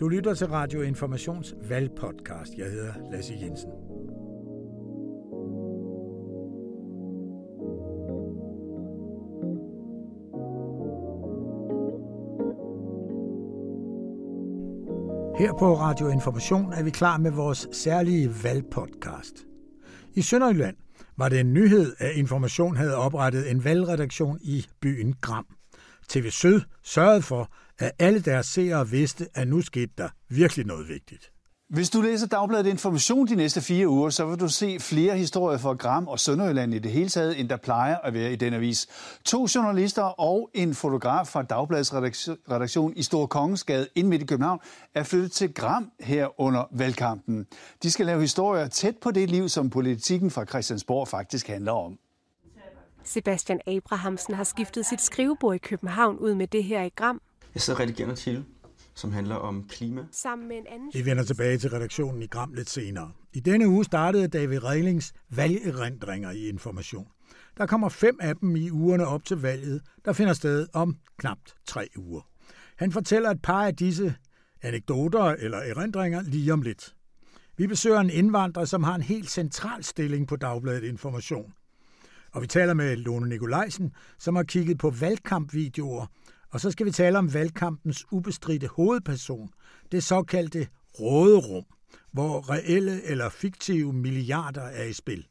Du lytter til Radio Informations valgpodcast. Jeg hedder Lasse Jensen. Her på Radio Information er vi klar med vores særlige valgpodcast. I Sønderjylland var det en nyhed, at Information havde oprettet en valgredaktion i byen Gram. TV Syd sørgede for, at alle deres seere vidste, at nu skete der virkelig noget vigtigt. Hvis du læser Dagbladet Information de næste fire uger, så vil du se flere historier fra Gram og Sønderjylland i det hele taget, end der plejer at være i den avis. To journalister og en fotograf fra Dagbladets redaktion i Stor Kongensgade ind midt i København er flyttet til Gram her under valgkampen. De skal lave historier tæt på det liv, som politikken fra Christiansborg faktisk handler om. Sebastian Abrahamsen har skiftet sit skrivebord i København ud med det her i Gram. Jeg sidder rigtig gerne til som handler om klima. Sammen med en anden... Vi vender tilbage til redaktionen i Gram lidt senere. I denne uge startede David Reilings valgerindringer i Information. Der kommer fem af dem i ugerne op til valget, der finder sted om knapt tre uger. Han fortæller et par af disse anekdoter eller erindringer lige om lidt. Vi besøger en indvandrer, som har en helt central stilling på Dagbladet Information. Og vi taler med Lone Nikolajsen, som har kigget på valgkampvideoer og så skal vi tale om valgkampens ubestridte hovedperson, det såkaldte råderum, hvor reelle eller fiktive milliarder er i spil.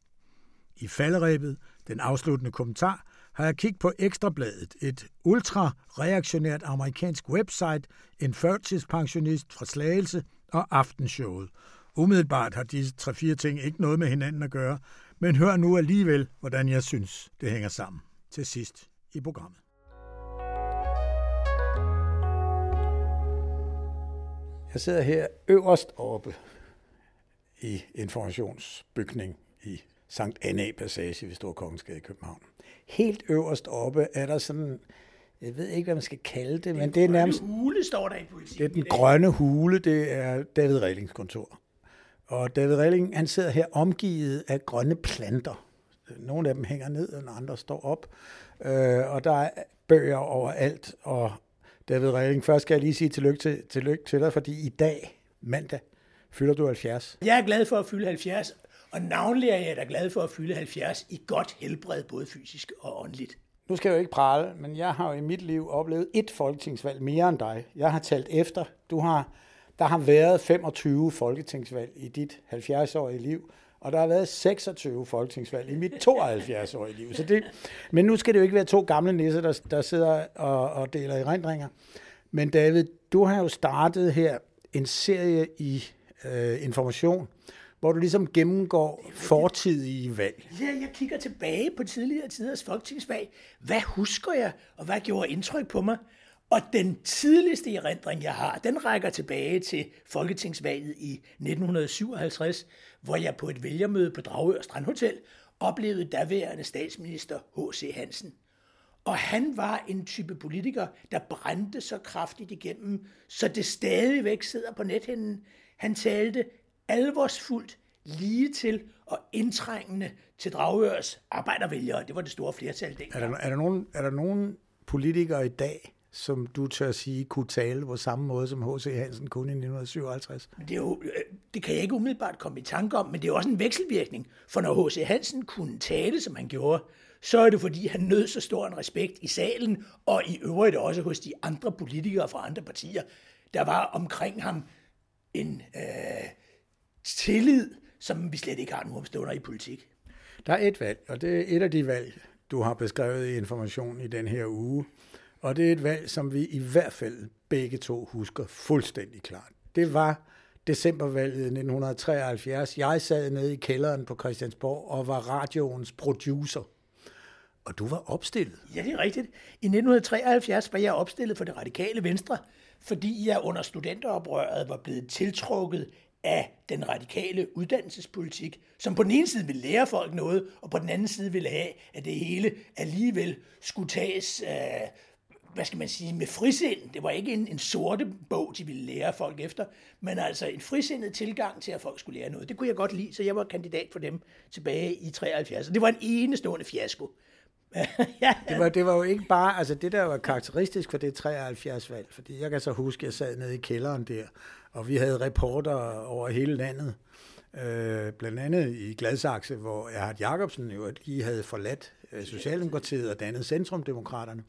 I falderæbet, den afsluttende kommentar, har jeg kigget på Ekstrabladet, et ultra-reaktionært amerikansk website, en førtidspensionist fra Slagelse og Aftenshowet. Umiddelbart har disse tre-fire ting ikke noget med hinanden at gøre, men hør nu alligevel, hvordan jeg synes, det hænger sammen. Til sidst i programmet. Jeg sidder her øverst oppe i informationsbygning i Sankt Anna Passage ved Stor Kongensgade i København. Helt øverst oppe er der sådan, jeg ved ikke, hvad man skal kalde det, men det er nærmest... hule står der i politikken. Det er den grønne hule, det er David Rehlings kontor. Og David Relling, han sidder her omgivet af grønne planter. Nogle af dem hænger ned, og andre står op. Øh, og der er bøger overalt, og David Reding, først skal jeg lige sige tillykke til, tillykke til dig, fordi i dag, mandag, fylder du 70. Jeg er glad for at fylde 70, og navnlig er jeg da glad for at fylde 70 i godt helbred, både fysisk og åndeligt. Nu skal jeg jo ikke prale, men jeg har jo i mit liv oplevet et folketingsvalg mere end dig. Jeg har talt efter. Du har, der har været 25 folketingsvalg i dit 70-årige liv, og der har været 26 folketingsvalg i mit 72-årige liv. Så det, men nu skal det jo ikke være to gamle nisser, der, der sidder og, og deler erindringer. Men David, du har jo startet her en serie i øh, information, hvor du ligesom gennemgår fortidige valg. Ja, jeg kigger tilbage på tidligere tiders folketingsvalg. Hvad husker jeg, og hvad gjorde indtryk på mig? Og den tidligste erindring, jeg har, den rækker tilbage til Folketingsvalget i 1957, hvor jeg på et vælgermøde på Dragør Strandhotel oplevede daværende statsminister H.C. Hansen. Og han var en type politiker, der brændte så kraftigt igennem, så det stadigvæk sidder på nethinden. Han talte alvorsfuldt, lige til og indtrængende til Dragørs arbejdervælgere. Det var det store flertal dengang. Er der, er der, nogen, er der nogen politikere i dag, som du tør sige kunne tale på samme måde, som H.C. Hansen kunne i 1957? Det, er jo, øh, det kan jeg ikke umiddelbart komme i tanke om, men det er også en vekselvirkning. For når H.C. Hansen kunne tale, som han gjorde, så er det fordi, han nød så stor en respekt i salen, og i øvrigt også hos de andre politikere fra andre partier. Der var omkring ham en øh, tillid, som vi slet ikke har nu omstående i politik. Der er et valg, og det er et af de valg, du har beskrevet i information i den her uge. Og det er et valg, som vi i hvert fald begge to husker fuldstændig klart. Det var decembervalget 1973. Jeg sad nede i kælderen på Christiansborg og var radioens producer. Og du var opstillet. Ja, det er rigtigt. I 1973 var jeg opstillet for det radikale venstre, fordi jeg under studenteroprøret var blevet tiltrukket af den radikale uddannelsespolitik, som på den ene side ville lære folk noget, og på den anden side ville have, at det hele alligevel skulle tages øh, hvad skal man sige, med frisind. Det var ikke en, en sorte bog, de ville lære folk efter, men altså en frisindet tilgang til, at folk skulle lære noget. Det kunne jeg godt lide, så jeg var kandidat for dem tilbage i 73. Det var en enestående fiasko. ja. det, var, det var jo ikke bare, altså det der var karakteristisk for det 73-valg, fordi jeg kan så huske, at jeg sad nede i kælderen der, Og vi havde reporter over hele landet, øh, blandt andet i Gladsaxe, hvor Erhard Jacobsen jo lige havde forladt øh, Socialdemokratiet og dannet Centrumdemokraterne.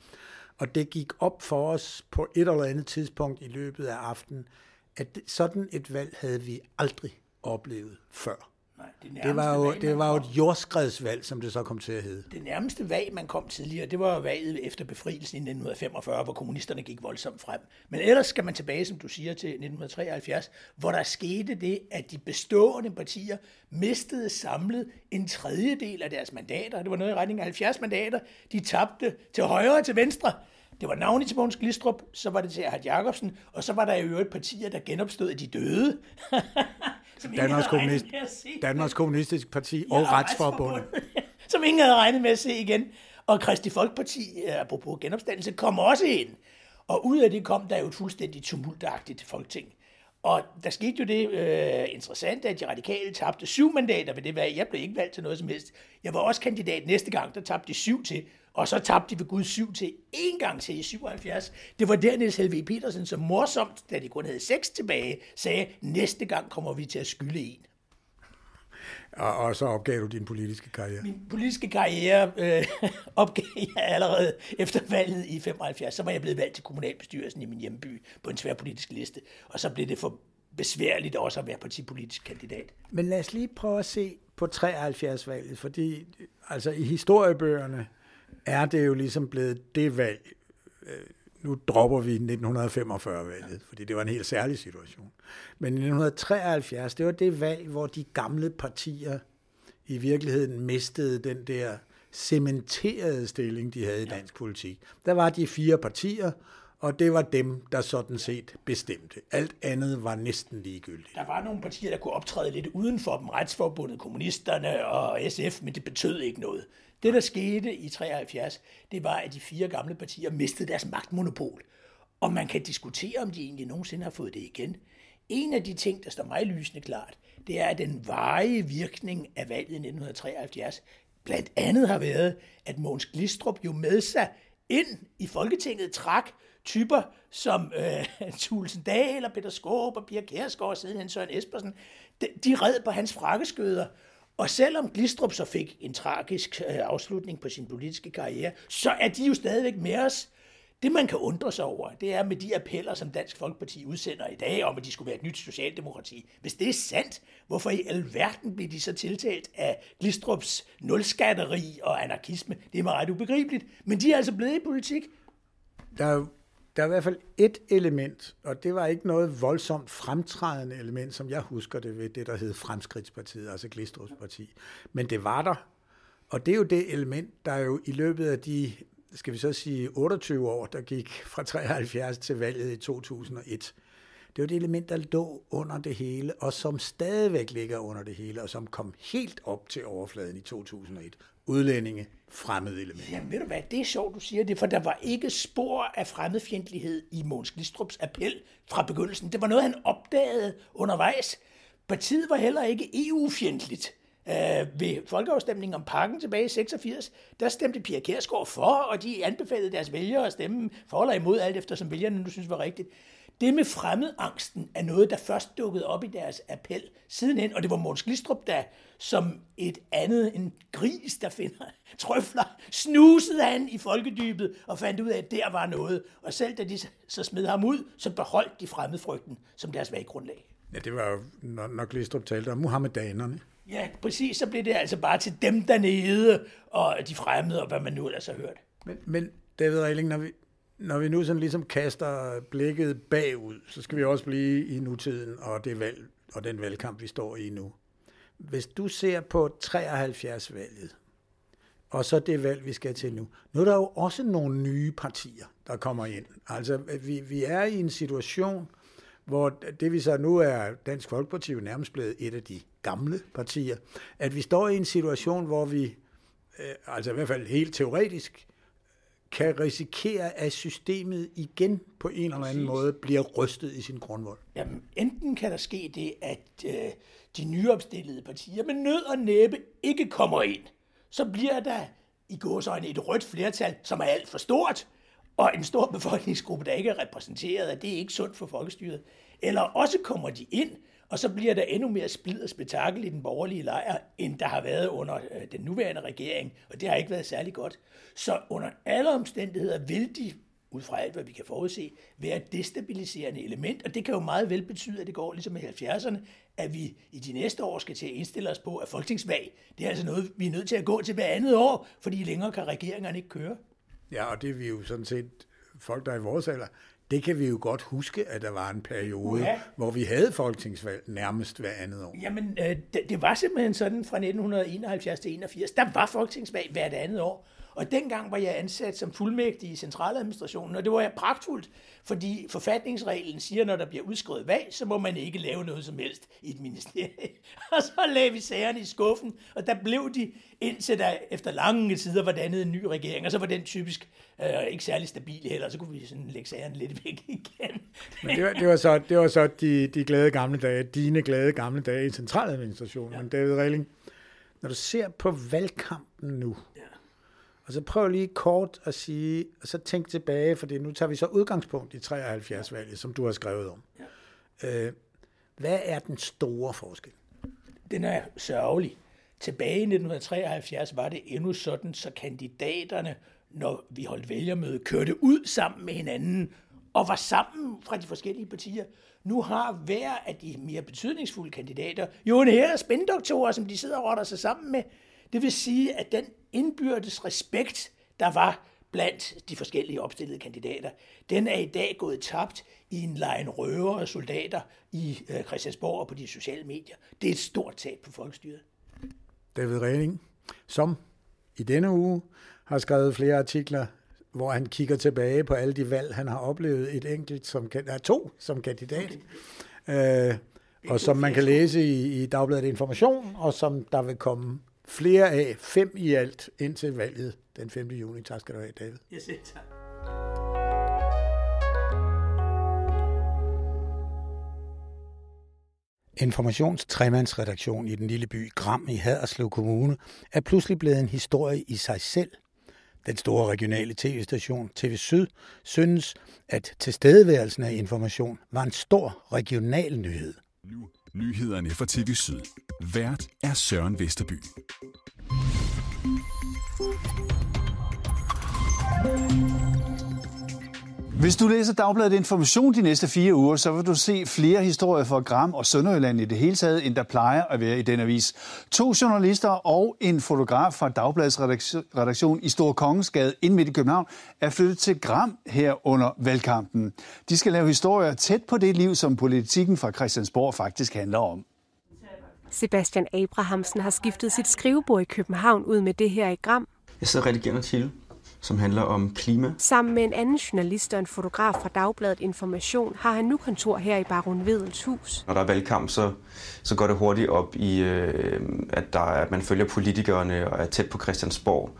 Og det gik op for os på et eller andet tidspunkt i løbet af aftenen, at sådan et valg havde vi aldrig oplevet før. Nej, det, det var jo, valg, det var jo et jordskredsvalg, som det så kom til at hedde. Det nærmeste valg, man kom tidligere, det var valget efter befrielsen i 1945, hvor kommunisterne gik voldsomt frem. Men ellers skal man tilbage, som du siger, til 1973, hvor der skete det, at de bestående partier mistede samlet en tredjedel af deres mandater. Det var noget i retning af 70 mandater. De tabte til højre og til venstre. Det var navnet til Mogens Glistrup, så var det til Erhard Jacobsen, og så var der jo et partier, der genopstod de døde. som Danmarks, kommunist, Danmarks Kommunistiske Parti ja, og Retsforbundet. som ingen havde regnet med at se igen. Og Kristi Folkeparti, apropos genopstandelse, kom også ind. Og ud af det kom der jo et fuldstændig tumultagtigt folketing. Og der skete jo det øh, interessante, at de radikale tabte syv mandater ved det valg. Jeg blev ikke valgt til noget som helst. Jeg var også kandidat næste gang, der tabte de syv til. Og så tabte de ved Gud syv til en gang til i 77. Det var der Niels Helve Petersen, som morsomt, da de kun havde seks tilbage, sagde, næste gang kommer vi til at skylde en. Og, og så opgav du din politiske karriere? Min politiske karriere øh, opgav jeg allerede efter valget i 75. Så var jeg blevet valgt til kommunalbestyrelsen i min hjemby på en tværpolitisk liste. Og så blev det for besværligt også at være partipolitisk kandidat. Men lad os lige prøve at se på 73-valget, fordi altså i historiebøgerne er det jo ligesom blevet det valg. Øh, nu dropper vi 1945-valget, fordi det var en helt særlig situation. Men 1973, det var det valg, hvor de gamle partier i virkeligheden mistede den der cementerede stilling, de havde i dansk politik. Der var de fire partier, og det var dem, der sådan set bestemte. Alt andet var næsten ligegyldigt. Der var nogle partier, der kunne optræde lidt uden for dem, Retsforbundet, Kommunisterne og SF, men det betød ikke noget. Det, der skete i 73, det var, at de fire gamle partier mistede deres magtmonopol. Og man kan diskutere, om de egentlig nogensinde har fået det igen. En af de ting, der står mig lysende klart, det er, at den varige virkning af valget i 1973 blandt andet har været, at Mogens Glistrup jo med sig ind i Folketinget trak typer som øh, Tulsen Dahl og Peter Skåb og Pia Kærsgaard og siden Søren Espersen, de, de red på hans frakkeskøder. Og selvom Glistrup så fik en tragisk øh, afslutning på sin politiske karriere, så er de jo stadigvæk med os. Det, man kan undre sig over, det er med de appeller, som Dansk Folkeparti udsender i dag, om at de skulle være et nyt socialdemokrati. Hvis det er sandt, hvorfor i alverden bliver de så tiltalt af Glistrups nulskatteri og anarkisme? Det er mig ret ubegribeligt, men de er altså blevet i politik. Der er der er i hvert fald et element, og det var ikke noget voldsomt fremtrædende element, som jeg husker det ved det, der hed Fremskridtspartiet, altså Glistrups parti. Men det var der, og det er jo det element, der jo i løbet af de, skal vi så sige, 28 år, der gik fra 73 til valget i 2001, det var det element, der lå under det hele, og som stadigvæk ligger under det hele, og som kom helt op til overfladen i 2001. Udlændinge, fremmede element. Jamen ved du hvad, det er sjovt, du siger det, for der var ikke spor af fremmedfjendtlighed i Måns Glistrups appel fra begyndelsen. Det var noget, han opdagede undervejs. Partiet var heller ikke EU-fjendtligt. Uh, ved folkeafstemningen om pakken tilbage i 86, der stemte Pia Kærsgaard for, og de anbefalede deres vælgere at stemme for eller imod, alt efter som vælgerne nu synes var rigtigt. Det med fremmedangsten er noget, der først dukkede op i deres appel sidenhen, og det var Måns Glistrup, der som et andet en gris, der finder trøfler, snusede han i folkedybet og fandt ud af, at der var noget. Og selv da de så smed ham ud, så beholdt de fremmedfrygten som deres valggrundlag. Ja, det var jo, når, når Glistrup talte om muhammedanerne. Ja, præcis. Så blev det altså bare til dem dernede, og de fremmede, og hvad man nu ellers har hørt. Men, men David Reiling, når vi, når vi nu sådan ligesom kaster blikket bagud, så skal vi også blive i nutiden og det valg og den valgkamp, vi står i nu. Hvis du ser på 73-valget, og så det valg, vi skal til nu. Nu er der jo også nogle nye partier, der kommer ind. Altså, vi, vi er i en situation, hvor det vi så nu er Dansk Folkeparti jo nærmest blevet et af de gamle partier, at vi står i en situation, hvor vi, øh, altså i hvert fald helt teoretisk, kan risikere, at systemet igen på en eller anden måde bliver rystet i sin grundvold? Jamen, enten kan der ske det, at øh, de nyopstillede partier med nød og næppe ikke kommer ind. Så bliver der i gåsøjne et rødt flertal, som er alt for stort, og en stor befolkningsgruppe, der ikke er repræsenteret, at det er ikke sundt for folkestyret. Eller også kommer de ind, og så bliver der endnu mere splid og spektakel i den borgerlige lejr, end der har været under øh, den nuværende regering, og det har ikke været særlig godt. Så under alle omstændigheder vil de ud fra alt, hvad vi kan forudse, være et destabiliserende element, og det kan jo meget vel betyde, at det går ligesom i 70'erne, at vi i de næste år skal til at indstille os på, at folketingsvalg, det er altså noget, vi er nødt til at gå til hver andet år, fordi længere kan regeringerne ikke køre. Ja, og det er vi jo sådan set, folk der er i vores alder, det kan vi jo godt huske, at der var en periode, ja. hvor vi havde folketingsvalg nærmest hver andet år. Jamen, øh, det, det var simpelthen sådan fra 1971 til 81. Der var folketingsvalg hvert andet år. Og dengang var jeg ansat som fuldmægtig i centraladministrationen, og det var jeg pragtfuldt, fordi forfatningsreglen siger, når der bliver udskrevet valg, så må man ikke lave noget som helst i et ministerie. Og så lagde vi sagerne i skuffen, og der blev de, indtil der efter lange tider var dannet en ny regering, og så var den typisk øh, ikke særlig stabil heller, så kunne vi sådan lægge sagerne lidt væk igen. Men det var, det var så, det var så de, de glade gamle dage, dine glade gamle dage i centraladministrationen. Ja. Men David Relling, når du ser på valgkampen nu, og så prøv lige kort at sige, og så tænk tilbage, for nu tager vi så udgangspunkt i 73-valget, som du har skrevet om. Ja. Øh, hvad er den store forskel? Den er sørgelig. Tilbage i 1973 var det endnu sådan, så kandidaterne, når vi holdt vælgermøde, kørte ud sammen med hinanden og var sammen fra de forskellige partier. Nu har hver af de mere betydningsfulde kandidater jo en her spændoktorer, som de sidder og rotter sig sammen med. Det vil sige, at den indbyrdes respekt, der var blandt de forskellige opstillede kandidater, den er i dag gået tabt i en lejen røver og soldater i øh, Christiansborg og på de sociale medier. Det er et stort tab på folkestyret. David Reding, som i denne uge har skrevet flere artikler, hvor han kigger tilbage på alle de valg, han har oplevet, et enkelt som er to som kandidat, øh, og som man kan læse i, i Dagbladet Information, og som der vil komme flere af, fem i alt, indtil valget den 5. juni. Tak skal du have, David. Jeg siger tak. Informationstremandsredaktion i den lille by Gram i Haderslev Kommune er pludselig blevet en historie i sig selv. Den store regionale tv-station TV Syd synes, at tilstedeværelsen af information var en stor regional nyhed. Nu nyhederne fra TV Syd. Vært er Søren Vesterby. Hvis du læser Dagbladet Information de næste fire uger, så vil du se flere historier fra Gram og Sønderjylland i det hele taget, end der plejer at være i den avis. To journalister og en fotograf fra Dagbladets redaktion i Stor Kongensgade ind midt i København er flyttet til Gram her under valgkampen. De skal lave historier tæt på det liv, som politikken fra Christiansborg faktisk handler om. Sebastian Abrahamsen har skiftet sit skrivebord i København ud med det her i Gram. Jeg sidder og redigerer en artikel, som handler om klima. Sammen med en anden journalist og en fotograf fra Dagbladet Information har han nu kontor her i Baron Vedels hus. Når der er valgkamp, så, så går det hurtigt op i, øh, at, der, at man følger politikerne og er tæt på Christiansborg.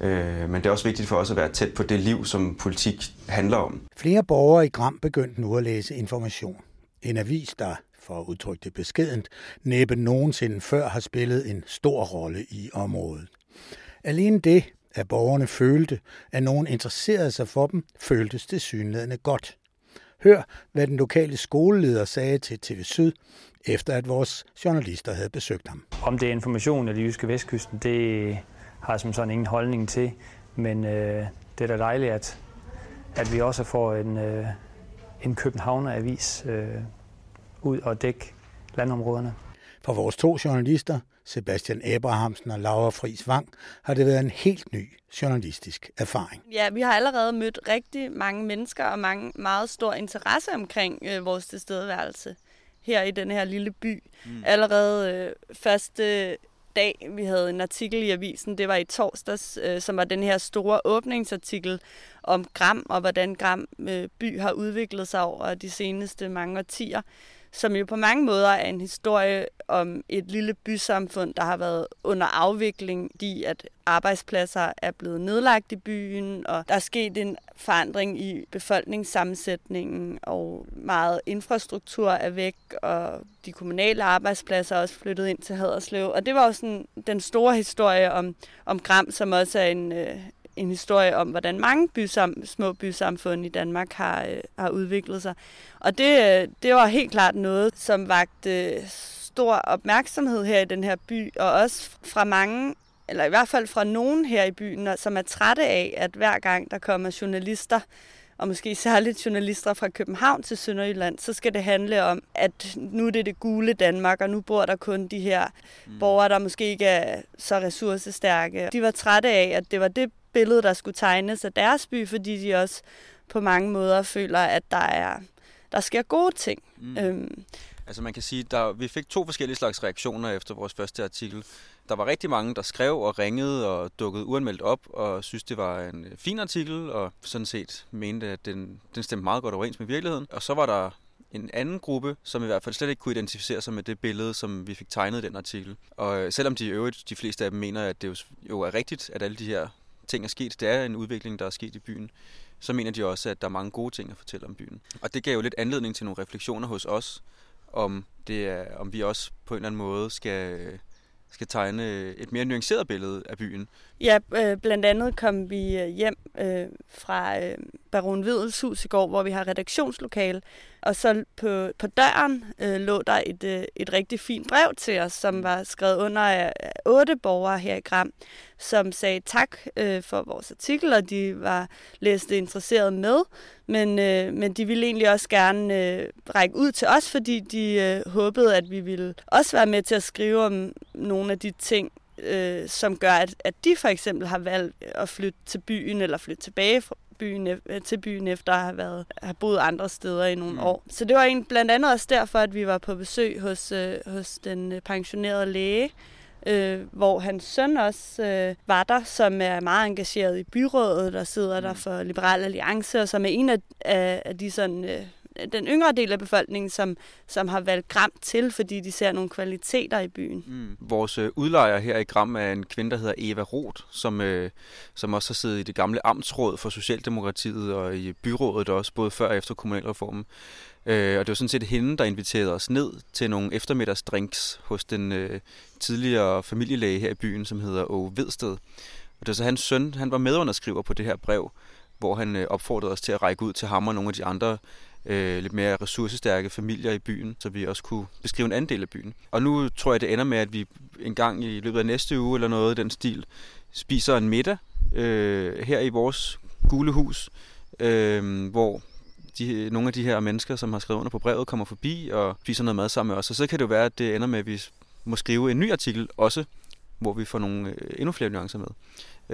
Øh, men det er også vigtigt for os at være tæt på det liv, som politik handler om. Flere borgere i Gram begyndte nu at læse information. En avis, der for at udtrykke det beskedent, næppe nogensinde før har spillet en stor rolle i området. Alene det, at borgerne følte, at nogen interesserede sig for dem, føltes det synlædende godt. Hør, hvad den lokale skoleleder sagde til TV Syd, efter at vores journalister havde besøgt ham. Om det er information eller Jyske Vestkysten, det har jeg som sådan ingen holdning til. Men øh, det er da dejligt, at, at vi også får en, øh, en Københavner-avis øh, ud og dække landområderne. For vores to journalister, Sebastian Abrahamsen og Laura Friis Wang, har det været en helt ny journalistisk erfaring. Ja, vi har allerede mødt rigtig mange mennesker og mange, meget stor interesse omkring øh, vores tilstedeværelse her i den her lille by. Mm. Allerede øh, første dag, vi havde en artikel i avisen, det var i torsdags, øh, som var den her store åbningsartikel om Gram, og hvordan Gram øh, by har udviklet sig over de seneste mange årtier som jo på mange måder er en historie om et lille bysamfund, der har været under afvikling, fordi at arbejdspladser er blevet nedlagt i byen, og der er sket en forandring i befolkningssammensætningen, og meget infrastruktur er væk, og de kommunale arbejdspladser er også flyttet ind til Haderslev. Og det var jo sådan den store historie om, om Gram, som også er en, øh, en historie om, hvordan mange bysam, små bysamfund i Danmark har, øh, har udviklet sig. Og det, øh, det var helt klart noget, som vagte stor opmærksomhed her i den her by, og også fra mange eller i hvert fald fra nogen her i byen, som er trætte af, at hver gang der kommer journalister, og måske særligt journalister fra København til Sønderjylland, så skal det handle om, at nu er det det gule Danmark, og nu bor der kun de her mm. borgere, der måske ikke er så ressourcestærke. De var trætte af, at det var det billede, der skulle tegnes af deres by, fordi de også på mange måder føler, at der er der sker gode ting. Mm. Øhm. Altså man kan sige, der vi fik to forskellige slags reaktioner efter vores første artikel. Der var rigtig mange, der skrev og ringede og dukkede uanmeldt op og synes, det var en øh, fin artikel og sådan set mente, at den, den stemte meget godt overens med virkeligheden. Og så var der en anden gruppe, som i hvert fald slet ikke kunne identificere sig med det billede, som vi fik tegnet i den artikel. Og øh, selvom de i øvrigt, de fleste af dem mener, at det jo er rigtigt, at alle de her ting er sket, det er en udvikling, der er sket i byen, så mener de også, at der er mange gode ting at fortælle om byen. Og det gav jo lidt anledning til nogle refleksioner hos os, om, det er, om vi også på en eller anden måde skal skal tegne et mere nuanceret billede af byen. Ja, øh, blandt andet kom vi øh, hjem øh, fra øh, Baron Videls hus i går, hvor vi har redaktionslokale, og så på, på døren øh, lå der et, øh, et rigtig fint brev til os, som var skrevet under af otte borgere her i Gram, som sagde tak øh, for vores artikel, og de var læste interesseret med, men, øh, men de ville egentlig også gerne øh, række ud til os, fordi de øh, håbede, at vi ville også være med til at skrive om nogle af de ting, øh, som gør, at, at de for eksempel har valgt at flytte til byen eller flytte tilbage fra byen, øh, til byen efter at have, været, have boet andre steder i nogle mm. år. Så det var en, blandt andet også derfor, at vi var på besøg hos, øh, hos den øh, pensionerede læge, øh, hvor hans søn også øh, var der, som er meget engageret i byrådet og sidder mm. der for Liberal Alliance, og som er en af, af, af de sådan... Øh, den yngre del af befolkningen, som, som har valgt Gram til, fordi de ser nogle kvaliteter i byen. Mm. Vores øh, udlejer her i Gram er en kvinde, der hedder Eva Roth, som, øh, som også har siddet i det gamle amtsråd for Socialdemokratiet og i byrådet også, både før og efter kommunalreformen. Øh, og det var sådan set hende, der inviterede os ned til nogle eftermiddagsdrinks hos den øh, tidligere familielæge her i byen, som hedder Åge Vedsted. Og det var så hans søn, han var medunderskriver på det her brev, hvor han øh, opfordrede os til at række ud til ham og nogle af de andre øh, lidt mere ressourcestærke familier i byen, så vi også kunne beskrive en anden del af byen. Og nu tror jeg, det ender med, at vi en gang i løbet af næste uge eller noget i den stil, spiser en middag øh, her i vores gule hus, øh, hvor de, nogle af de her mennesker, som har skrevet under på brevet, kommer forbi og spiser noget mad sammen med os. Og så kan det jo være, at det ender med, at vi må skrive en ny artikel også, hvor vi får nogle øh, endnu flere nuancer med.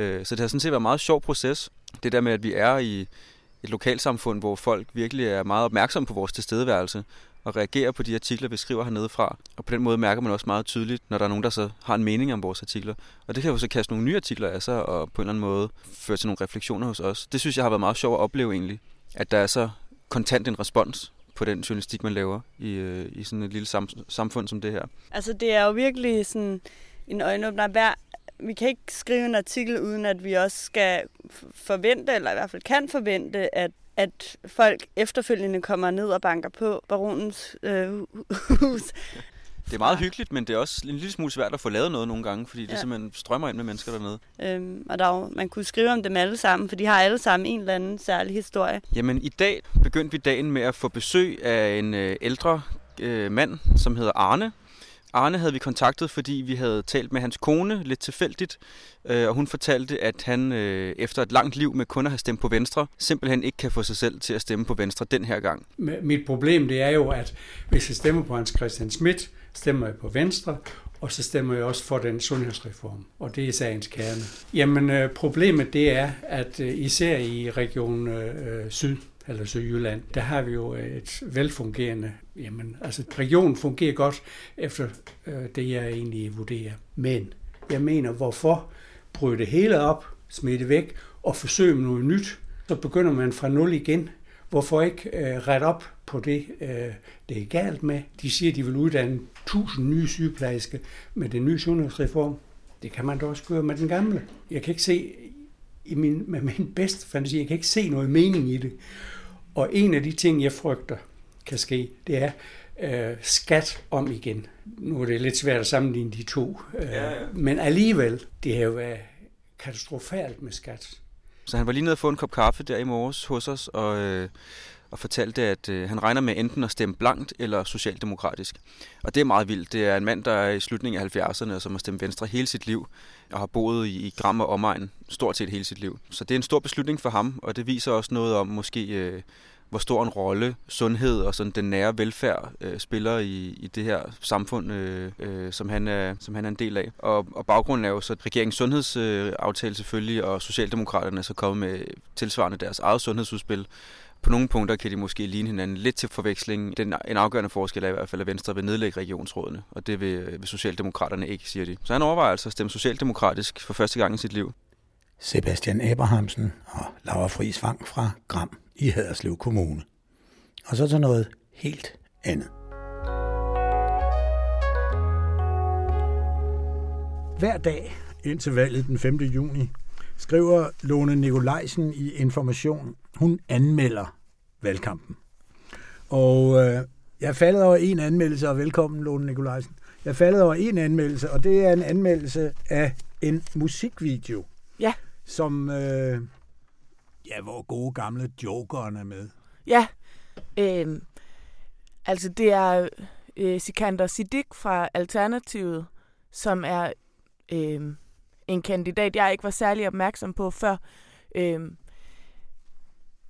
Øh, så det har sådan set været en meget sjov proces. Det der med, at vi er i et lokalsamfund, hvor folk virkelig er meget opmærksomme på vores tilstedeværelse og reagerer på de artikler, vi skriver hernede fra. Og på den måde mærker man også meget tydeligt, når der er nogen, der så har en mening om vores artikler. Og det kan jo så kaste nogle nye artikler af sig, og på en eller anden måde føre til nogle refleksioner hos os. Det synes jeg har været meget sjovt at opleve egentlig, at der er så kontant en respons på den journalistik, man laver i, øh, i sådan et lille sam- samfund som det her. Altså det er jo virkelig sådan en øjenåbner. Hver, vi kan ikke skrive en artikel, uden at vi også skal forvente, eller i hvert fald kan forvente, at at folk efterfølgende kommer ned og banker på baronens øh, hus. Det er meget hyggeligt, men det er også en lille smule svært at få lavet noget nogle gange, fordi det ja. simpelthen strømmer ind med mennesker dernede. Øhm, og der er jo, man kunne skrive om dem alle sammen, for de har alle sammen en eller anden særlig historie. Jamen, i dag begyndte vi dagen med at få besøg af en øh, ældre øh, mand, som hedder Arne, Arne havde vi kontaktet, fordi vi havde talt med hans kone lidt tilfældigt, øh, og hun fortalte, at han øh, efter et langt liv med kun at have stemt på Venstre, simpelthen ikke kan få sig selv til at stemme på Venstre den her gang. Mit problem det er jo, at hvis jeg stemmer på Hans Christian Schmidt, stemmer jeg på Venstre, og så stemmer jeg også for den sundhedsreform, og det er sagens kerne. Jamen, øh, problemet det er, at øh, især i Region øh, øh, Syd, eller Sydjylland, der har vi jo øh, et velfungerende, jamen, altså regionen fungerer godt efter øh, det, jeg egentlig vurderer. Men jeg mener, hvorfor bryde det hele op, smide det væk og forsøge med noget nyt, så begynder man fra nul igen. Hvorfor ikke øh, rette op på det, øh, det er galt med? De siger, at de vil uddanne 1000 nye sygeplejersker med den nye sundhedsreform. Det kan man da også gøre med den gamle. Jeg kan ikke se, i min, med min bedste fantasi, jeg kan ikke se noget mening i det. Og en af de ting, jeg frygter kan ske, det er øh, skat om igen. Nu er det lidt svært at sammenligne de to, øh, ja, ja. men alligevel, det har jo været katastrofalt med skat. Så han var lige nede og få en kop kaffe der i morges hos os, og, øh, og fortalte, at øh, han regner med enten at stemme blankt eller socialdemokratisk. Og det er meget vildt. Det er en mand, der er i slutningen af 70'erne, og som har stemt Venstre hele sit liv, og har boet i, i Gram og omegn stort set hele sit liv. Så det er en stor beslutning for ham, og det viser også noget om måske... Øh, hvor stor en rolle sundhed og sådan den nære velfærd øh, spiller i, i det her samfund, øh, øh, som, han er, som han er en del af. Og, og baggrunden er jo så, at regeringens sundhedsaftale øh, selvfølgelig, og Socialdemokraterne er så kommet med tilsvarende deres eget sundhedsudspil. På nogle punkter kan de måske ligne hinanden lidt til forveksling. Den, en afgørende forskel er i hvert fald, at Venstre vil nedlægge regionsrådene, og det vil, vil Socialdemokraterne ikke, siger de. Så han overvejer altså at stemme socialdemokratisk for første gang i sit liv. Sebastian Abrahamsen og Laura Friis Vang fra Gram i Haderslev Kommune. Og så til noget helt andet. Hver dag indtil valget den 5. juni skriver Lone Nikolajsen i Information, hun anmelder valgkampen. Og øh, jeg faldet over en anmeldelse, og velkommen Lone Nikolajsen. Jeg faldet over en anmeldelse, og det er en anmeldelse af en musikvideo. Ja. Som øh, Ja, hvor gode gamle jokeren er med. Ja, øh, altså det er øh, Sikander Siddiq fra Alternativet, som er øh, en kandidat, jeg ikke var særlig opmærksom på før, øh,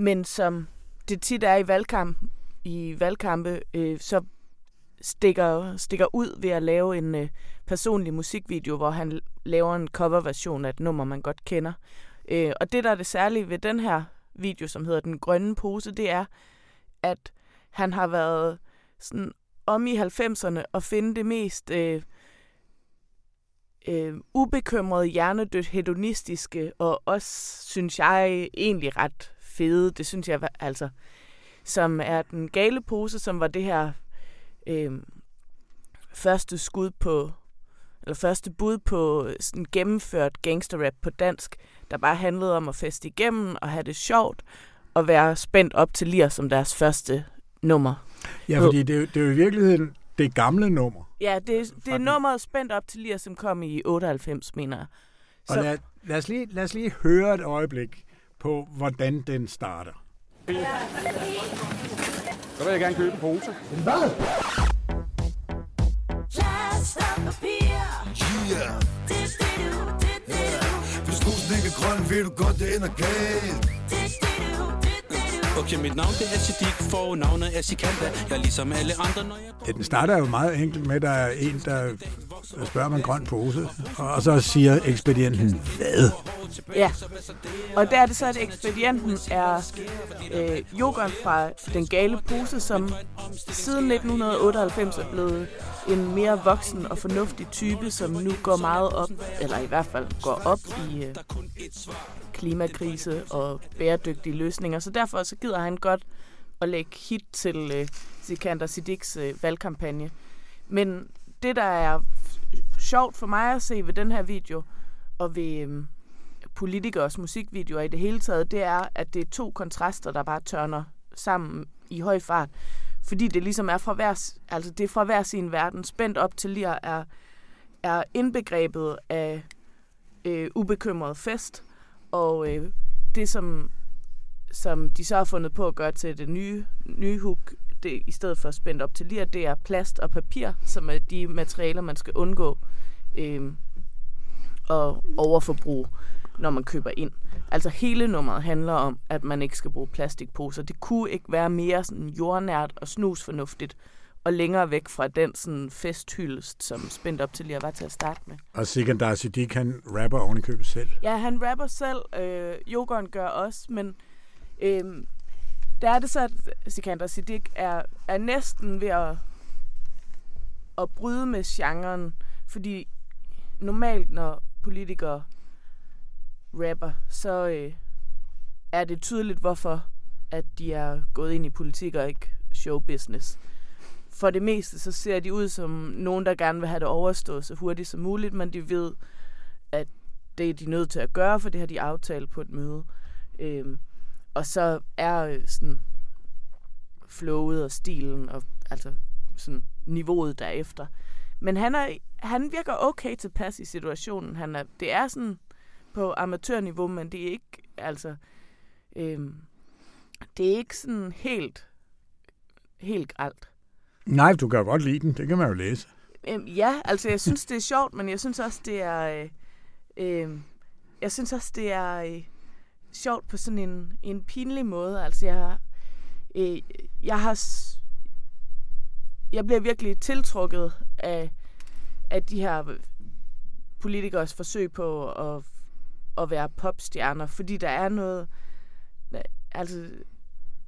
men som det tit er i valgkamp, i valgkampe, øh, så stikker, stikker ud ved at lave en øh, personlig musikvideo, hvor han laver en coverversion af et nummer, man godt kender. Øh, og det, der er det særlige ved den her video, som hedder Den Grønne Pose, det er, at han har været sådan om i 90'erne og finde det mest øh, øh, ubekymrede, hjernedødt, hedonistiske, og også, synes jeg, egentlig ret fede, det synes jeg altså, som er den gale pose, som var det her øh, første skud på, eller første bud på sådan gennemført gangsterrap på dansk, der bare handlede om at feste igennem og have det sjovt og være spændt op til lir som deres første nummer. Ja, fordi det er, det er jo i virkeligheden det gamle nummer. Ja, det, det er nummeret spændt op til lir, som kom i 98, mener jeg. Så... Og lad, lad, os lige, lad os lige høre et øjeblik på, hvordan den starter. Så vil jeg gerne købe en pose. Hvad? Yeah. Hvis rosen ikke er grøn, ved du godt, det ender galt. Okay, mit navn det er Siddiq, for navnet er Sikanda. Jeg er ligesom alle andre, når jeg... Ja, den starter jo meget enkelt med, at der er en, der spørger om en grøn pose, og så siger ekspedienten, hvad? Ja, og der er det så, at ekspedienten er øh, yoghurt fra den gale pose, som siden 1998 er blevet en mere voksen og fornuftig type, som nu går meget op, eller i hvert fald går op i øh, klimakrise og bæredygtige løsninger. Så derfor så gider han godt at lægge hit til øh, Sikander Siddiqs øh, valgkampagne. Men det, der er sjovt for mig at se ved den her video, og ved øh, politikers musikvideoer i det hele taget, det er, at det er to kontraster, der bare tørner sammen i høj fart. Fordi det ligesom er fra hver, altså det er fra hver sin verden. Spændt op til lir er, er indbegrebet af øh, ubekymret fest, og øh, det, som, som de så har fundet på at gøre til det nye, nye hook, det, i stedet for spændt op til lir, det er plast og papir, som er de materialer, man skal undgå øh, og overforbrug, når man køber ind. Altså hele nummeret handler om, at man ikke skal bruge plastikposer. Det kunne ikke være mere sådan jordnært og snusfornuftigt og længere væk fra den sådan festhyldest, som spændt op til lige at være til at starte med. Og Sikandar Siddiq, han rapper oven i købet selv. Ja, han rapper selv. Øh, Jokeren gør også, men Øhm, der er det så, at Sikander Siddiq er, er næsten ved at, at bryde med genren, fordi normalt, når politikere rapper, så øh, er det tydeligt, hvorfor at de er gået ind i politik og ikke showbusiness. For det meste, så ser de ud som nogen, der gerne vil have det overstået så hurtigt som muligt, men de ved, at det er de nødt til at gøre, for det har de aftalt på et møde. Øhm, og så er øh, sådan flowet og stilen og altså sådan niveauet derefter. Men han, er, han virker okay tilpas i situationen. Han er, det er sådan på amatørniveau, men det er ikke, altså, øhm, det er ikke sådan helt, helt gralt. Nej, du kan godt lide den. Det kan man jo læse. Øhm, ja, altså jeg synes, det er sjovt, men jeg synes også, det er... Øh, øh, jeg synes også, det er øh, sjovt på sådan en, en pinlig måde. Altså jeg, øh, jeg har... Jeg bliver virkelig tiltrukket af, af de her politikers forsøg på at, at være popstjerner, fordi der er noget... Altså,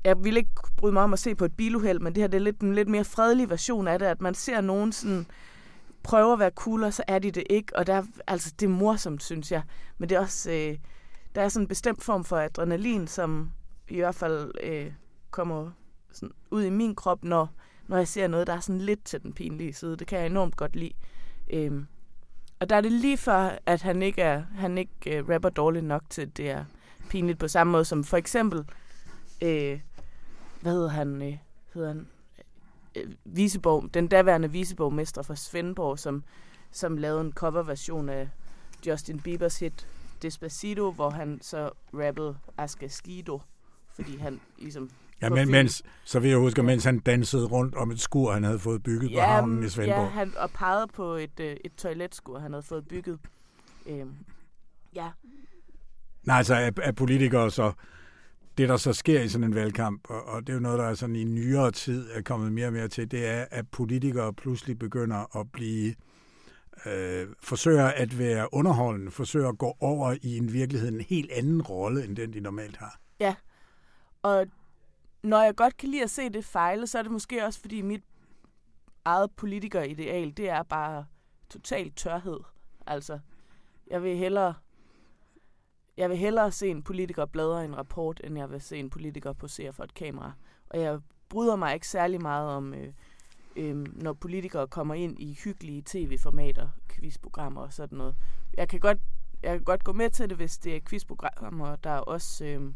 jeg vil ikke bryde mig om at se på et biluheld, men det her det er lidt en lidt mere fredelig version af det, at man ser nogen sådan prøver at være cool, og så er de det ikke, og der, altså, det er morsomt, synes jeg. Men det er også, øh, der er sådan en bestemt form for adrenalin, som i hvert fald øh, kommer sådan ud i min krop, når, når jeg ser noget, der er sådan lidt til den pinlige side. Det kan jeg enormt godt lide. Øhm, og der er det lige før, at han ikke, er, han ikke øh, rapper dårligt nok til, at det er pinligt på samme måde som for eksempel øh, hvad hedder han, øh, hedder han, øh, Viseborg, den daværende viseborgmester fra Svendborg, som, som lavede en coverversion af Justin Biebers hit Despacito, hvor han så rappede Skido, fordi han ligesom... Ja, men mens, så vil jeg huske, mens han dansede rundt om et skur, han havde fået bygget ja, på havnen i Svendborg. Ja, han, og pegede på et, øh, et toiletskur, han havde fået bygget. Øhm, ja. Nej, altså er, er politikere så det, der så sker i sådan en valgkamp, og, og det er jo noget, der er sådan i nyere tid er kommet mere og mere til, det er, at politikere pludselig begynder at blive øh, forsøger at være underholdende, forsøger at gå over i en virkelighed en helt anden rolle, end den de normalt har. Ja, og når jeg godt kan lide at se det fejle, så er det måske også, fordi mit eget politikerideal, det er bare total tørhed. Altså, jeg vil hellere jeg vil hellere se en politiker bladre en rapport, end jeg vil se en politiker posere for et kamera. Og jeg bryder mig ikke særlig meget om, øh, øhm, når politikere kommer ind i hyggelige tv-formater, quizprogrammer og sådan noget. Jeg kan godt, jeg kan godt gå med til det, hvis det er quizprogrammer, der også, øhm,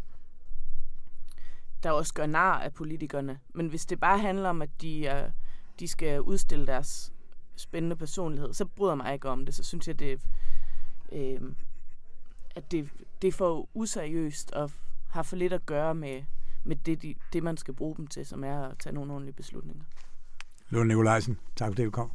der også gør nar af politikerne. Men hvis det bare handler om, at de, er, de skal udstille deres spændende personlighed, så bryder jeg mig ikke om det. Så synes jeg, det øh, at det, det er for useriøst og har for lidt at gøre med, med det, de, det, man skal bruge dem til, som er at tage nogle ordentlige beslutninger. Lund Nikolajsen, tak fordi du kom.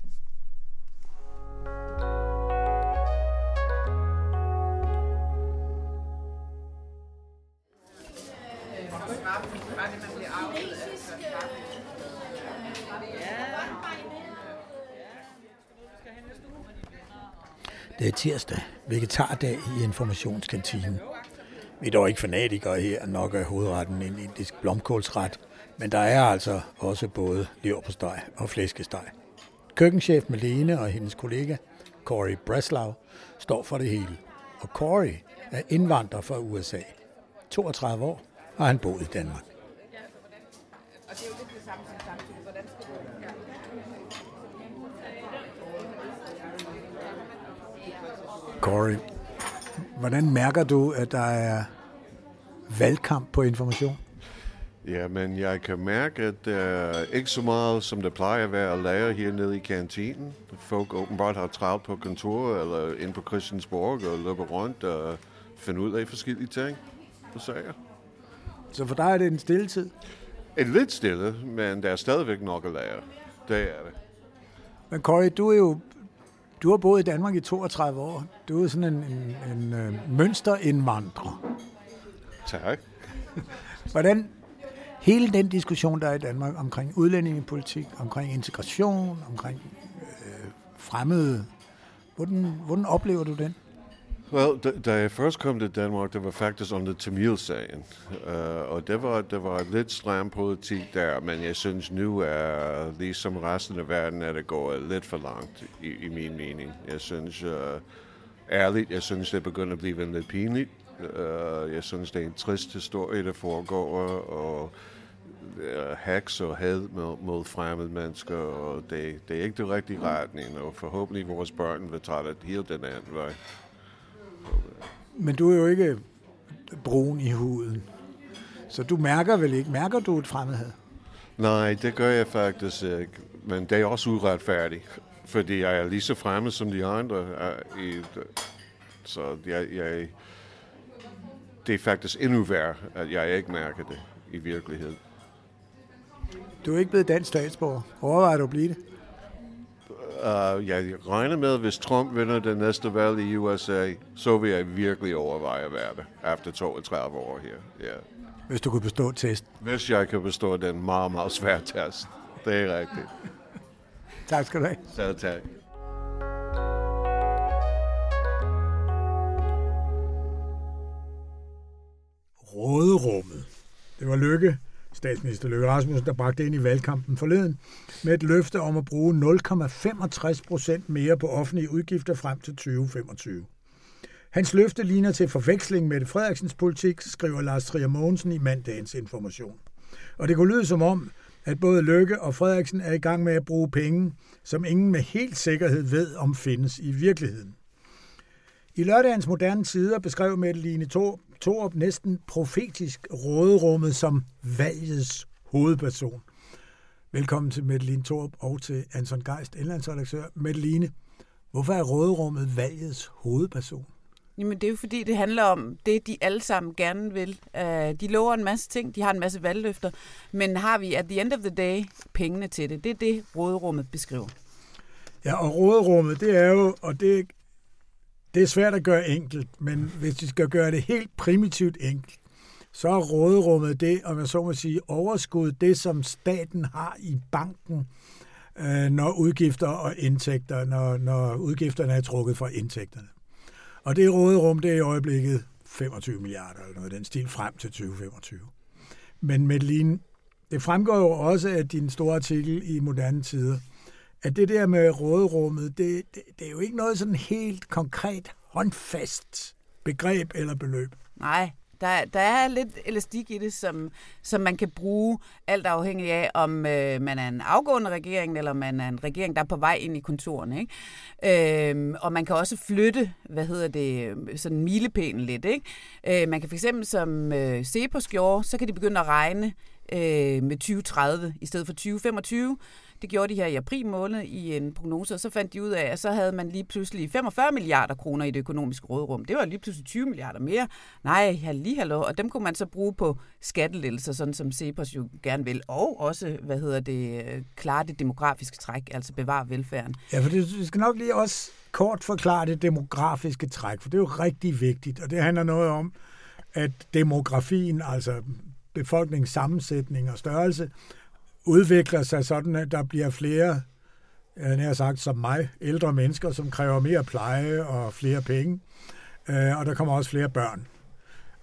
Det er tirsdag, vegetardag i informationskantinen. Vi er dog ikke fanatikere her, nok er hovedretten en indisk blomkålsret, men der er altså også både leverpostej og flæskesteg. Køkkenchef Malene og hendes kollega Corey Breslau står for det hele. Og Corey er indvandrer fra USA. 32 år har han boet i Danmark. Og det er jo lidt det samme som samtidig. Hvordan skal du... Corey, hvordan mærker du, at der er valgkamp på information? Ja, men jeg kan mærke, at der er ikke så meget, som der plejer at være at lære hernede i kantinen. Folk åbenbart har travlt på kontoret eller ind på Christiansborg og løber rundt og finder ud af forskellige ting og sager. Så for dig er det en stille tid? Et lidt stille, men der er stadigvæk nok at lære. Det er det. Men Corey, du er jo du har boet i Danmark i 32 år. Du er sådan en, en, en, en mønsterindvandrer. Tak. Hvordan hele den diskussion, der er i Danmark omkring udlændingepolitik, omkring integration, omkring øh, fremmede, hvordan, hvordan oplever du den? Well, da, da jeg først kom til Danmark, det var faktisk under Tamil-sagen. Uh, og det var, det var lidt stram politik der, men jeg synes nu er, ligesom resten af verden, at det går lidt for langt, i, i min mening. Jeg synes, uh, ærligt, jeg synes, det begynder at blive lidt pinligt. Uh, jeg synes, det er en trist historie, der foregår, og uh, hacks og had mod, mod fremmede mennesker, og det, det er ikke det rigtige retning, og forhåbentlig vores børn vil tage det helt den anden vej. Men du er jo ikke brun i huden. Så du mærker vel ikke, mærker du et fremmedhed? Nej, det gør jeg faktisk ikke. Men det er også uretfærdigt, fordi jeg er lige så fremmed som de andre. I, Så jeg, jeg, det er faktisk endnu værre, at jeg ikke mærker det i virkeligheden. Du er ikke blevet dansk statsborger. Overvejer du at blive det? Uh, jeg regner med, at hvis Trump vinder det næste valg i USA, så vil jeg virkelig overveje at være det, efter 32 år her. Yeah. Hvis du kunne bestå test. Hvis jeg kan bestå den meget, meget svære test. Det er rigtigt. tak skal du have. Selv tak. Råderummet. Det var Lykke, statsminister Løkke Rasmussen, der bragte ind i valgkampen forleden, med et løfte om at bruge 0,65 procent mere på offentlige udgifter frem til 2025. Hans løfte ligner til forveksling med Frederiksens politik, skriver Lars Trier Mogensen i mandagens information. Og det kunne lyde som om, at både Løkke og Frederiksen er i gang med at bruge penge, som ingen med helt sikkerhed ved om findes i virkeligheden. I lørdagens moderne tider beskrev Mette Line Torup næsten profetisk råderummet som valgets hovedperson. Velkommen til Mette Line Torup og til Anton Geist, indlandsredaktør. Mette Line, hvorfor er råderummet valgets hovedperson? Jamen det er jo fordi, det handler om det, de alle sammen gerne vil. Uh, de lover en masse ting, de har en masse valgløfter, men har vi at the end of the day pengene til det? Det er det, råderummet beskriver. Ja, og råderummet, det er jo, og det, det er svært at gøre enkelt, men hvis vi skal gøre det helt primitivt enkelt, så er råderummet det, om jeg så må sige, overskud, det som staten har i banken, øh, når udgifter og indtægter, når, når udgifterne er trukket fra indtægterne. Og det råderum, det er i øjeblikket 25 milliarder eller noget den stil frem til 2025. Men Medellin, det fremgår jo også af din store artikel i Moderne Tider, at det der med råderummet, det, det, det er jo ikke noget sådan helt konkret, håndfast begreb eller beløb. Nej, der, der er lidt elastik i det, som, som man kan bruge, alt afhængig af, om øh, man er en afgående regering, eller man er en regering, der er på vej ind i kontorerne. Ikke? Øh, og man kan også flytte, hvad hedder det, sådan milepælen lidt. Ikke? Øh, man kan fx som øh, Cepos gjorde, så kan de begynde at regne øh, med 2030 i stedet for 2025. Det gjorde de her i april måned i en prognose, og så fandt de ud af, at så havde man lige pludselig 45 milliarder kroner i det økonomiske rådrum. Det var lige pludselig 20 milliarder mere. Nej, lige hallo. Og dem kunne man så bruge på skattelettelser, sådan som Cepos jo gerne vil. Og også, hvad hedder det, klare det demografiske træk, altså bevare velfærden. Ja, for det, vi skal nok lige også kort forklare det demografiske træk, for det er jo rigtig vigtigt, og det handler noget om, at demografien, altså befolkningssammensætning og størrelse, udvikler sig sådan, at der bliver flere, jeg har sagt som mig, ældre mennesker, som kræver mere pleje og flere penge, øh, og der kommer også flere børn.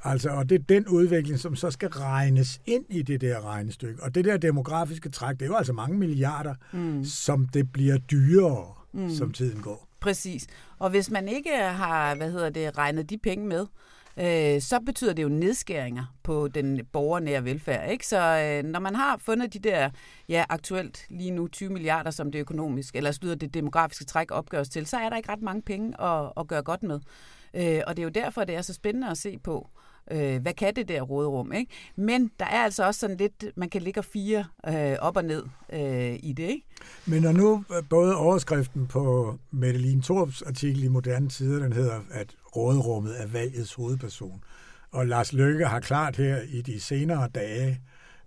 Altså, og det er den udvikling, som så skal regnes ind i det der regnestykke. Og det der demografiske træk, det er jo altså mange milliarder, mm. som det bliver dyrere, mm. som tiden går. Præcis. Og hvis man ikke har, hvad hedder det, regnet de penge med, øh, så betyder det jo nedskæringer på den borgernære velfærd. Ikke? Så øh, når man har fundet de der, ja, aktuelt lige nu 20 milliarder, som det økonomiske, eller slutter det demografiske træk opgøres til, så er der ikke ret mange penge at, at gøre godt med. Øh, og det er jo derfor, det er så spændende at se på, øh, hvad kan det der råderum, ikke? Men der er altså også sådan lidt, man kan ligge fire øh, op og ned øh, i det, ikke? Men når nu øh, både overskriften på Mette Torps artikel i Moderne Tider, den hedder, at råderummet er valgets hovedperson, og Lars Løkke har klart her i de senere dage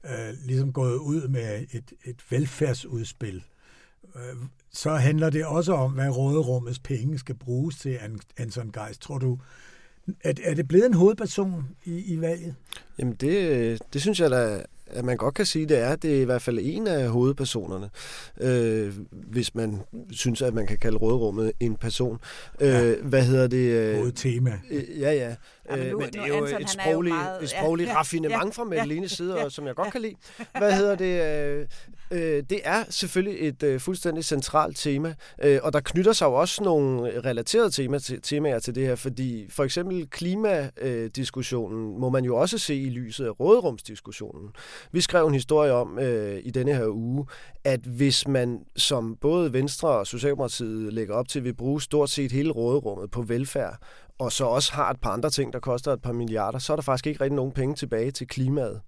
øh, ligesom gået ud med et, et velfærdsudspil, øh, så handler det også om, hvad råderummets penge skal bruges til, Anton Geist. Tror du, er, er det blevet en hovedperson i, i valget? Jamen det, det synes jeg da at man godt kan sige, det er, det er i hvert fald en af hovedpersonerne, øh, hvis man synes, at man kan kalde rådrummet en person. Øh, ja. Hvad hedder det? Øh, Hovedtema. Øh, ja, ja. Ja, nu, men det er jo Anton, et sprogligt, meget, et sprogligt ja, raffinement ja, fra Melines ja, side, ja, som jeg godt kan lide. Hvad hedder det? Øh, øh, det er selvfølgelig et øh, fuldstændig centralt tema, øh, og der knytter sig jo også nogle relaterede tema til, temaer til det her, fordi for eksempel klimadiskussionen må man jo også se i lyset af råderumsdiskussionen. Vi skrev en historie om øh, i denne her uge, at hvis man som både Venstre og Socialdemokratiet lægger op til, at vi bruge stort set hele råderummet på velfærd, og så også har et par andre ting, der koster et par milliarder, så er der faktisk ikke rigtig nogen penge tilbage til klimaet.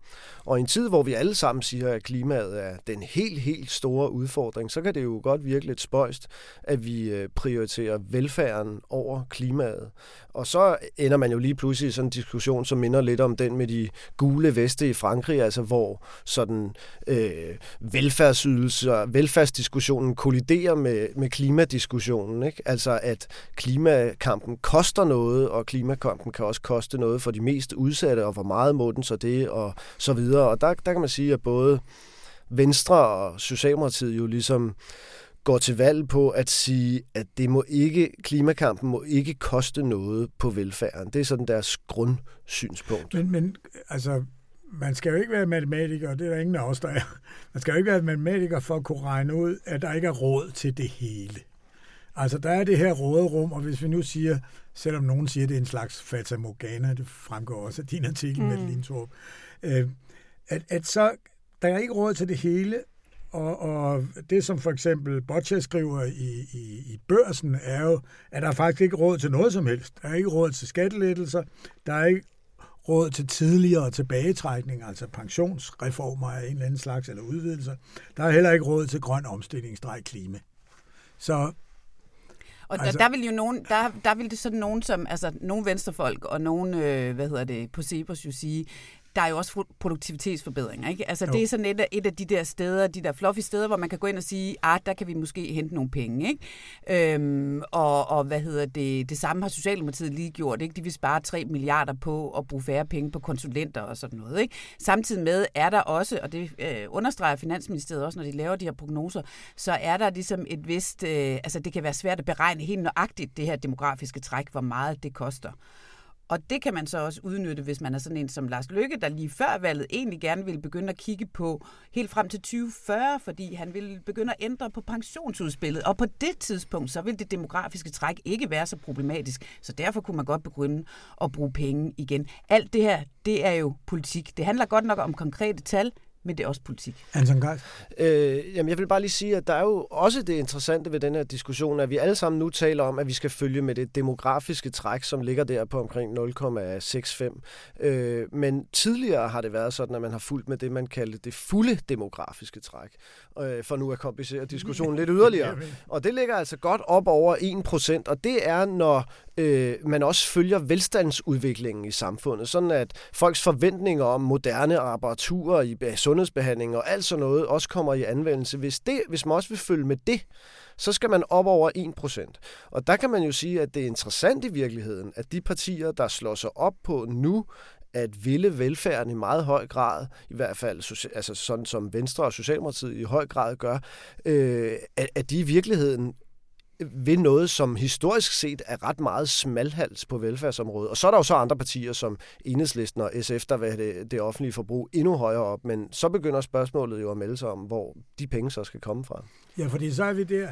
Og i en tid, hvor vi alle sammen siger, at klimaet er den helt, helt store udfordring, så kan det jo godt virke lidt spøjst, at vi øh, prioriterer velfærden over klimaet. Og så ender man jo lige pludselig i sådan en diskussion, som minder lidt om den med de gule veste i Frankrig, altså hvor sådan øh, velfærdsydelser, velfærdsdiskussionen kolliderer med, med klimadiskussionen. Ikke? Altså at klimakampen koster noget, og klimakampen kan også koste noget for de mest udsatte, og hvor meget må den så det, og så videre. Og der, der kan man sige, at både Venstre og Socialdemokratiet jo ligesom går til valg på at sige, at det må ikke, klimakampen må ikke koste noget på velfærden. Det er sådan deres grundsynspunkt. Men, men altså, man skal jo ikke være matematiker, og det er der ingen af os, der er. Man skal jo ikke være matematiker for at kunne regne ud, at der ikke er råd til det hele. Altså, der er det her råderum, og hvis vi nu siger, selvom nogen siger, det er en slags fata morgana, det fremgår også af din artikel, mm. med Lindtorp, øh, at, at så, der er ikke råd til det hele, og, og det, som for eksempel Boccia skriver i, i, i børsen, er jo, at der er faktisk ikke råd til noget som helst. Der er ikke råd til skattelettelser, der er ikke råd til tidligere tilbagetrækning, altså pensionsreformer af en eller anden slags, eller udvidelser. Der er heller ikke råd til grøn omstilling, klima. Så og altså, der, der, vil jo nogen, der, der vil det sådan nogen som, altså nogle venstrefolk og nogen, øh, hvad hedder det, på Cepos jo sige, der er jo også produktivitetsforbedringer. Ikke? Altså, det er sådan et, et af de der steder, de der fluffy steder, hvor man kan gå ind og sige, at ah, der kan vi måske hente nogle penge. Ikke? Øhm, og, og hvad hedder det, det samme har Socialdemokratiet lige gjort. Ikke? De vil spare 3 milliarder på at bruge færre penge på konsulenter og sådan noget. Ikke? Samtidig med er der også, og det øh, understreger Finansministeriet også, når de laver de her prognoser, så er der ligesom et vist, øh, altså det kan være svært at beregne helt nøjagtigt det her demografiske træk, hvor meget det koster. Og det kan man så også udnytte, hvis man er sådan en som Lars Lykke, der lige før valget egentlig gerne ville begynde at kigge på helt frem til 2040, fordi han ville begynde at ændre på pensionsudspillet. Og på det tidspunkt, så vil det demografiske træk ikke være så problematisk. Så derfor kunne man godt begynde at bruge penge igen. Alt det her, det er jo politik. Det handler godt nok om konkrete tal, men det er også politik. Anton Geis? Øh, jamen, jeg vil bare lige sige, at der er jo også det interessante ved den her diskussion, at vi alle sammen nu taler om, at vi skal følge med det demografiske træk, som ligger der på omkring 0,65. Øh, men tidligere har det været sådan, at man har fulgt med det, man kaldte det fulde demografiske træk. Øh, for nu at komplicere diskussionen lidt yderligere. Og det ligger altså godt op over 1%, og det er, når øh, man også følger velstandsudviklingen i samfundet, sådan at folks forventninger om moderne apparaturer i sundhedsbehandling og alt sådan noget også kommer i anvendelse. Hvis, det, hvis man også vil følge med det, så skal man op over 1%. Og der kan man jo sige, at det er interessant i virkeligheden, at de partier, der slår sig op på nu, at ville velfærden i meget høj grad, i hvert fald altså sådan som Venstre og Socialdemokratiet i høj grad gør, øh, at, at de i virkeligheden ved noget, som historisk set er ret meget smalhals på velfærdsområdet. Og så er der jo så andre partier som Enhedslisten og SF, der vil have det, det offentlige forbrug endnu højere op. Men så begynder spørgsmålet jo at melde sig om, hvor de penge så skal komme fra. Ja, fordi så er vi der.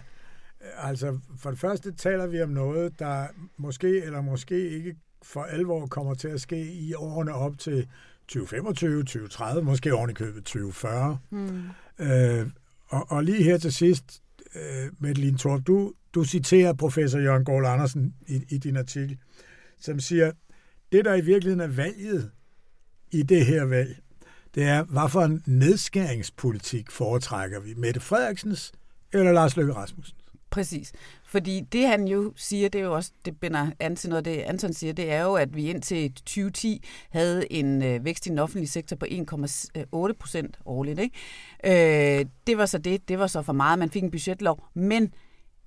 Altså, for det første taler vi om noget, der måske eller måske ikke for alvor kommer til at ske i årene op til 2025, 2030, måske oven i købet 2040. Mm. Øh, og, og lige her til sidst, øh, Madeline Torp, du, du citerer professor Jørgen Gård Andersen i, i din artikel, som siger, det der i virkeligheden er valget i det her valg, det er, hvad for en nedskæringspolitik foretrækker vi? Mette Frederiksens eller Lars Løkke Rasmussen? Præcis. Fordi det han jo siger, det er jo også, det binder an til noget, det Anton siger, det er jo, at vi indtil 2010 havde en øh, vækst i den offentlige sektor på 1,8 procent årligt. Ikke? Øh, det var så det, det var så for meget, man fik en budgetlov, men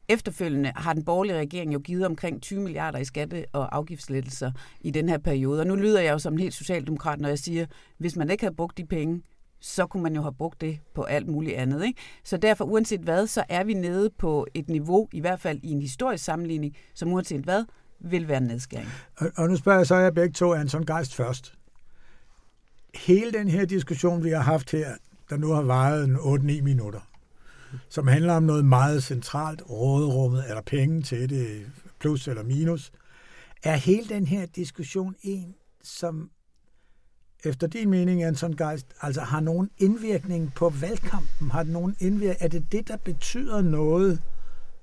Efterfølgende har den borgerlige regering jo givet omkring 20 milliarder i skatte- og afgiftslettelser i den her periode. Og nu lyder jeg jo som en helt socialdemokrat, når jeg siger, hvis man ikke havde brugt de penge, så kunne man jo have brugt det på alt muligt andet. Ikke? Så derfor, uanset hvad, så er vi nede på et niveau, i hvert fald i en historisk sammenligning, som uanset hvad, vil være en nedskæring. Og, og nu spørger jeg så jeg begge to Anton Geist først. Hele den her diskussion, vi har haft her, der nu har varet en 8-9 minutter, som handler om noget meget centralt, råderummet, eller penge til det, plus eller minus, er hele den her diskussion en, som efter din mening, Anton Geist, altså har nogen indvirkning på valgkampen? Har nogen indvirkning? Er det det, der betyder noget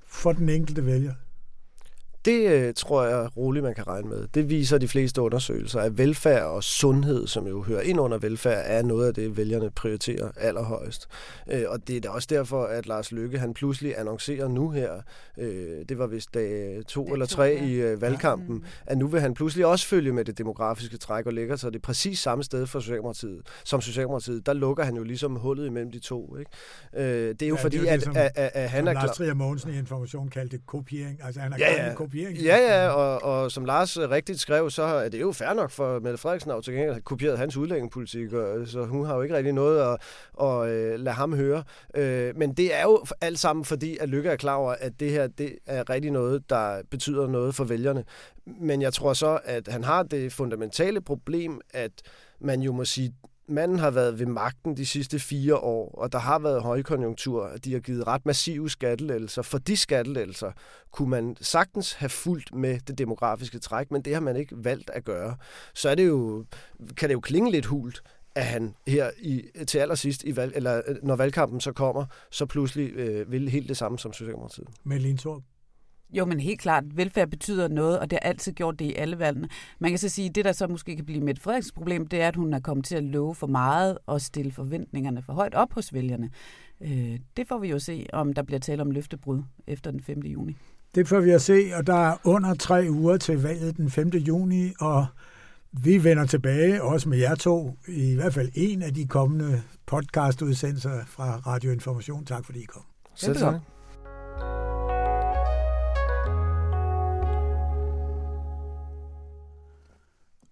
for den enkelte vælger? Det øh, tror jeg roligt, man kan regne med. Det viser de fleste undersøgelser, at velfærd og sundhed, som jo hører ind under velfærd, er noget af det, vælgerne prioriterer allerhøjst. Øh, og det er da også derfor, at Lars Løkke han pludselig annoncerer nu her, øh, det var vist dag to eller tre ja. i øh, valgkampen, ja. at nu vil han pludselig også følge med det demografiske træk og lægger sig det præcis samme sted for Socialdemokratiet, som Socialdemokratiet. Der lukker han jo ligesom hullet imellem de to. Ikke? Øh, det er jo ja, fordi, det er det, at, at, at, at han er klar... Lars Trier Mogensen i Information kaldte kopiering. Altså han har ja, ja. kopiering. Ja, ja, og, og som Lars rigtigt skrev, så er det jo fair nok for Mette Frederiksen at til gengæld have kopieret hans udlændingepolitik, og, øh, så hun har jo ikke rigtig noget at, at, at lade ham høre. Øh, men det er jo alt sammen fordi, at Lykke er klar over, at det her det er rigtig noget, der betyder noget for vælgerne. Men jeg tror så, at han har det fundamentale problem, at man jo må sige, manden har været ved magten de sidste fire år, og der har været højkonjunktur, og de har givet ret massive skattelettelser. For de skattelettelser kunne man sagtens have fulgt med det demografiske træk, men det har man ikke valgt at gøre. Så er det jo, kan det jo klinge lidt hult, at han her i, til allersidst, i valg, eller øh, når valgkampen så kommer, så pludselig øh, vil helt det samme som Socialdemokratiet. Men Lintorp, jo, men helt klart, velfærd betyder noget, og det har altid gjort det i alle valgene. Man kan så sige, at det, der så måske kan blive Mette Frederiksens problem, det er, at hun er kommet til at love for meget og stille forventningerne for højt op hos vælgerne. Øh, det får vi jo se, om der bliver tale om løftebrud efter den 5. juni. Det får vi at se, og der er under tre uger til valget den 5. juni, og vi vender tilbage, også med jer to, i hvert fald en af de kommende podcastudsendelser fra Radio Information. Tak fordi I kom. Selv tak.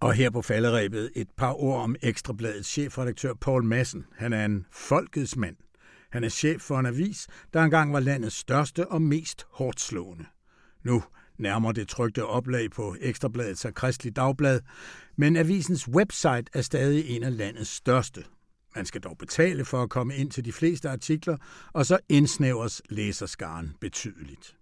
Og her på falderæbet et par ord om Ekstrabladets chefredaktør Paul Madsen. Han er en folkets mand. Han er chef for en avis, der engang var landets største og mest hårdt slående. Nu nærmer det trygte oplag på Ekstrabladet sig Kristelig Dagblad, men avisens website er stadig en af landets største. Man skal dog betale for at komme ind til de fleste artikler, og så indsnævres læserskaren betydeligt.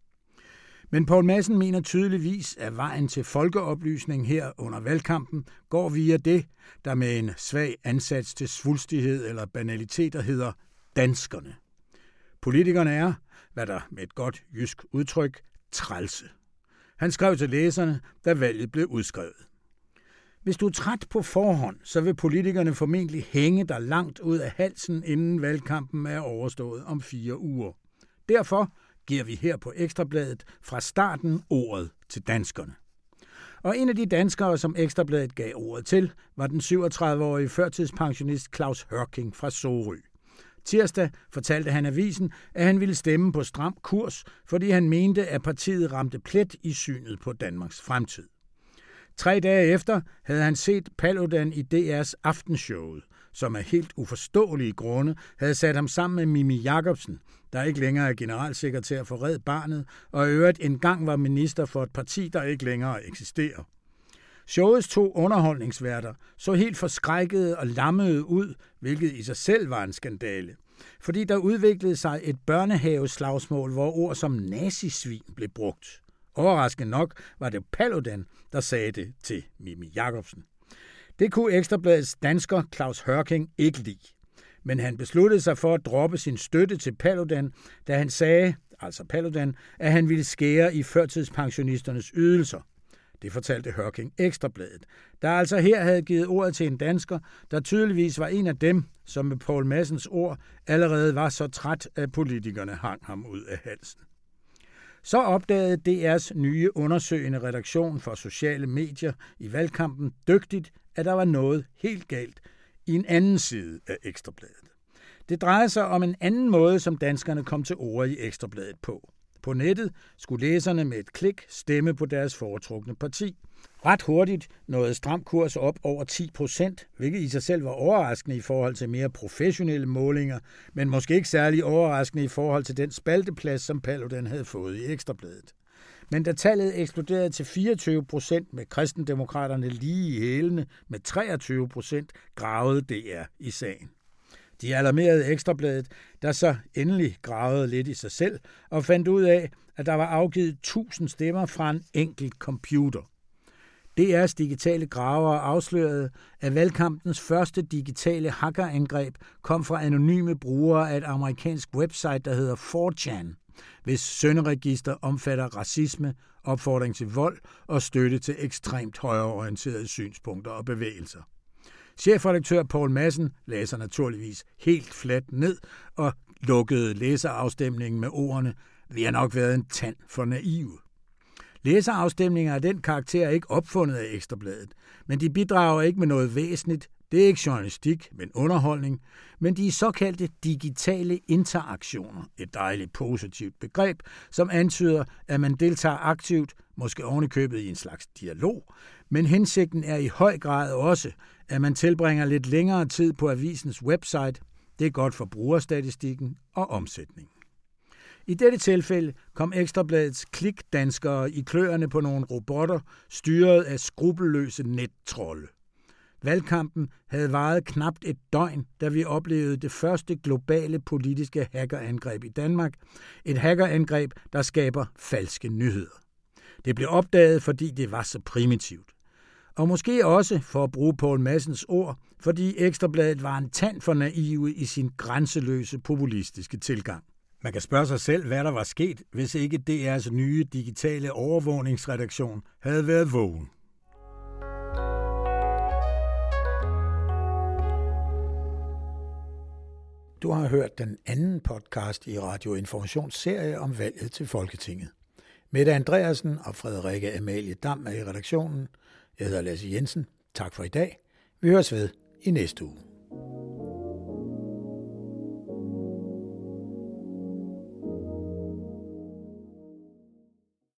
Men Poul Madsen mener tydeligvis, at vejen til folkeoplysning her under valgkampen går via det, der med en svag ansats til svulstighed eller banaliteter hedder danskerne. Politikerne er, hvad der med et godt jysk udtryk, trælse. Han skrev til læserne, da valget blev udskrevet. Hvis du er træt på forhånd, så vil politikerne formentlig hænge dig langt ud af halsen, inden valgkampen er overstået om fire uger. Derfor giver vi her på Ekstrabladet fra starten ordet til danskerne. Og en af de danskere, som Ekstrabladet gav ordet til, var den 37-årige førtidspensionist Claus Hørking fra Sorø. Tirsdag fortalte han avisen, at han ville stemme på stram kurs, fordi han mente, at partiet ramte plet i synet på Danmarks fremtid. Tre dage efter havde han set Paludan i DR's aftenshowet, som af helt uforståelige grunde havde sat ham sammen med Mimi Jacobsen, der ikke længere er generalsekretær for Red Barnet, og i øvrigt engang var minister for et parti, der ikke længere eksisterer. Showets to underholdningsværter så helt forskrækkede og lammede ud, hvilket i sig selv var en skandale. Fordi der udviklede sig et børnehaveslagsmål, hvor ord som nazisvin blev brugt. Overraskende nok var det Paludan, der sagde det til Mimi Jacobsen. Det kunne Ekstrabladets dansker Claus Hørking ikke lide. Men han besluttede sig for at droppe sin støtte til Paludan, da han sagde, altså Paludan, at han ville skære i førtidspensionisternes ydelser. Det fortalte Hørking Ekstrabladet, der altså her havde givet ordet til en dansker, der tydeligvis var en af dem, som med Paul Massens ord allerede var så træt, at politikerne hang ham ud af halsen. Så opdagede DR's nye undersøgende redaktion for sociale medier i valgkampen dygtigt, at der var noget helt galt i en anden side af Ekstrabladet. Det drejede sig om en anden måde, som danskerne kom til ord i Ekstrabladet på. På nettet skulle læserne med et klik stemme på deres foretrukne parti. Ret hurtigt nåede stram kurs op over 10 procent, hvilket i sig selv var overraskende i forhold til mere professionelle målinger, men måske ikke særlig overraskende i forhold til den spalteplads, som Paludan havde fået i Ekstrabladet. Men da tallet eksploderede til 24 procent med kristendemokraterne lige i hælene med 23 procent, gravede DR i sagen. De alarmerede Ekstrabladet, der så endelig gravede lidt i sig selv og fandt ud af, at der var afgivet 1000 stemmer fra en enkelt computer. DR's digitale graver afslørede, at valgkampens første digitale hackerangreb kom fra anonyme brugere af et amerikansk website, der hedder 4chan hvis sønderegister omfatter racisme, opfordring til vold og støtte til ekstremt højreorienterede synspunkter og bevægelser. Chefredaktør Paul Madsen læser naturligvis helt fladt ned og lukkede læserafstemningen med ordene Vi har nok været en tand for naive. Læserafstemninger af den karakter er ikke opfundet af Ekstrabladet, men de bidrager ikke med noget væsentligt. Det er ikke journalistik, men underholdning, men de såkaldte digitale interaktioner, et dejligt positivt begreb, som antyder, at man deltager aktivt, måske ovenikøbet i en slags dialog, men hensigten er i høj grad også, at man tilbringer lidt længere tid på avisens website. Det er godt for brugerstatistikken og omsætningen. I dette tilfælde kom Ekstrabladets klikdanskere i kløerne på nogle robotter, styret af skrupelløse nettrolde. Valgkampen havde varet knapt et døgn, da vi oplevede det første globale politiske hackerangreb i Danmark. Et hackerangreb, der skaber falske nyheder. Det blev opdaget, fordi det var så primitivt. Og måske også, for at bruge Poul Massens ord, fordi Ekstrabladet var en tand for naive i sin grænseløse populistiske tilgang. Man kan spørge sig selv, hvad der var sket, hvis ikke DR's nye digitale overvågningsredaktion havde været vågen. Du har hørt den anden podcast i Radio Informations serie om valget til Folketinget. Mette Andreasen og Frederikke Amalie Dam er i redaktionen. Jeg hedder Lasse Jensen. Tak for i dag. Vi høres ved i næste uge.